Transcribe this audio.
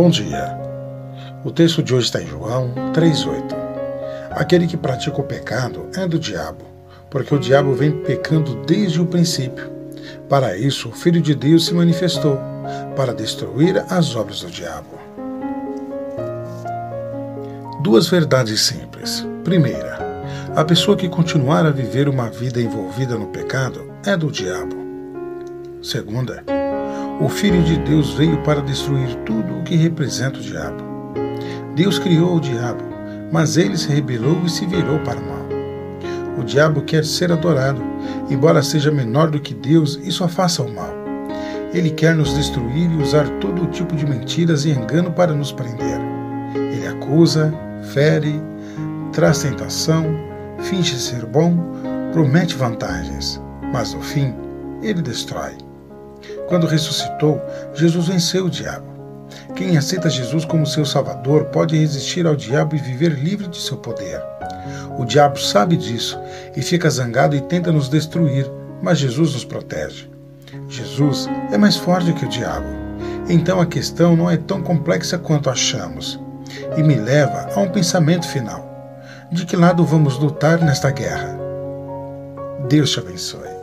Bom dia. O texto de hoje está em João 3,8. Aquele que pratica o pecado é do diabo, porque o diabo vem pecando desde o princípio. Para isso, o Filho de Deus se manifestou, para destruir as obras do diabo. Duas verdades simples. Primeira, a pessoa que continuar a viver uma vida envolvida no pecado é do diabo. Segunda, o Filho de Deus veio para destruir tudo o que representa o diabo. Deus criou o diabo, mas ele se rebelou e se virou para o mal. O diabo quer ser adorado, embora seja menor do que Deus e só faça o mal. Ele quer nos destruir e usar todo tipo de mentiras e engano para nos prender. Ele acusa, fere, traz tentação, finge ser bom, promete vantagens, mas no fim, ele destrói. Quando ressuscitou, Jesus venceu o diabo. Quem aceita Jesus como seu Salvador pode resistir ao diabo e viver livre de seu poder. O diabo sabe disso e fica zangado e tenta nos destruir, mas Jesus nos protege. Jesus é mais forte que o diabo. Então a questão não é tão complexa quanto achamos. E me leva a um pensamento final. De que lado vamos lutar nesta guerra? Deus te abençoe.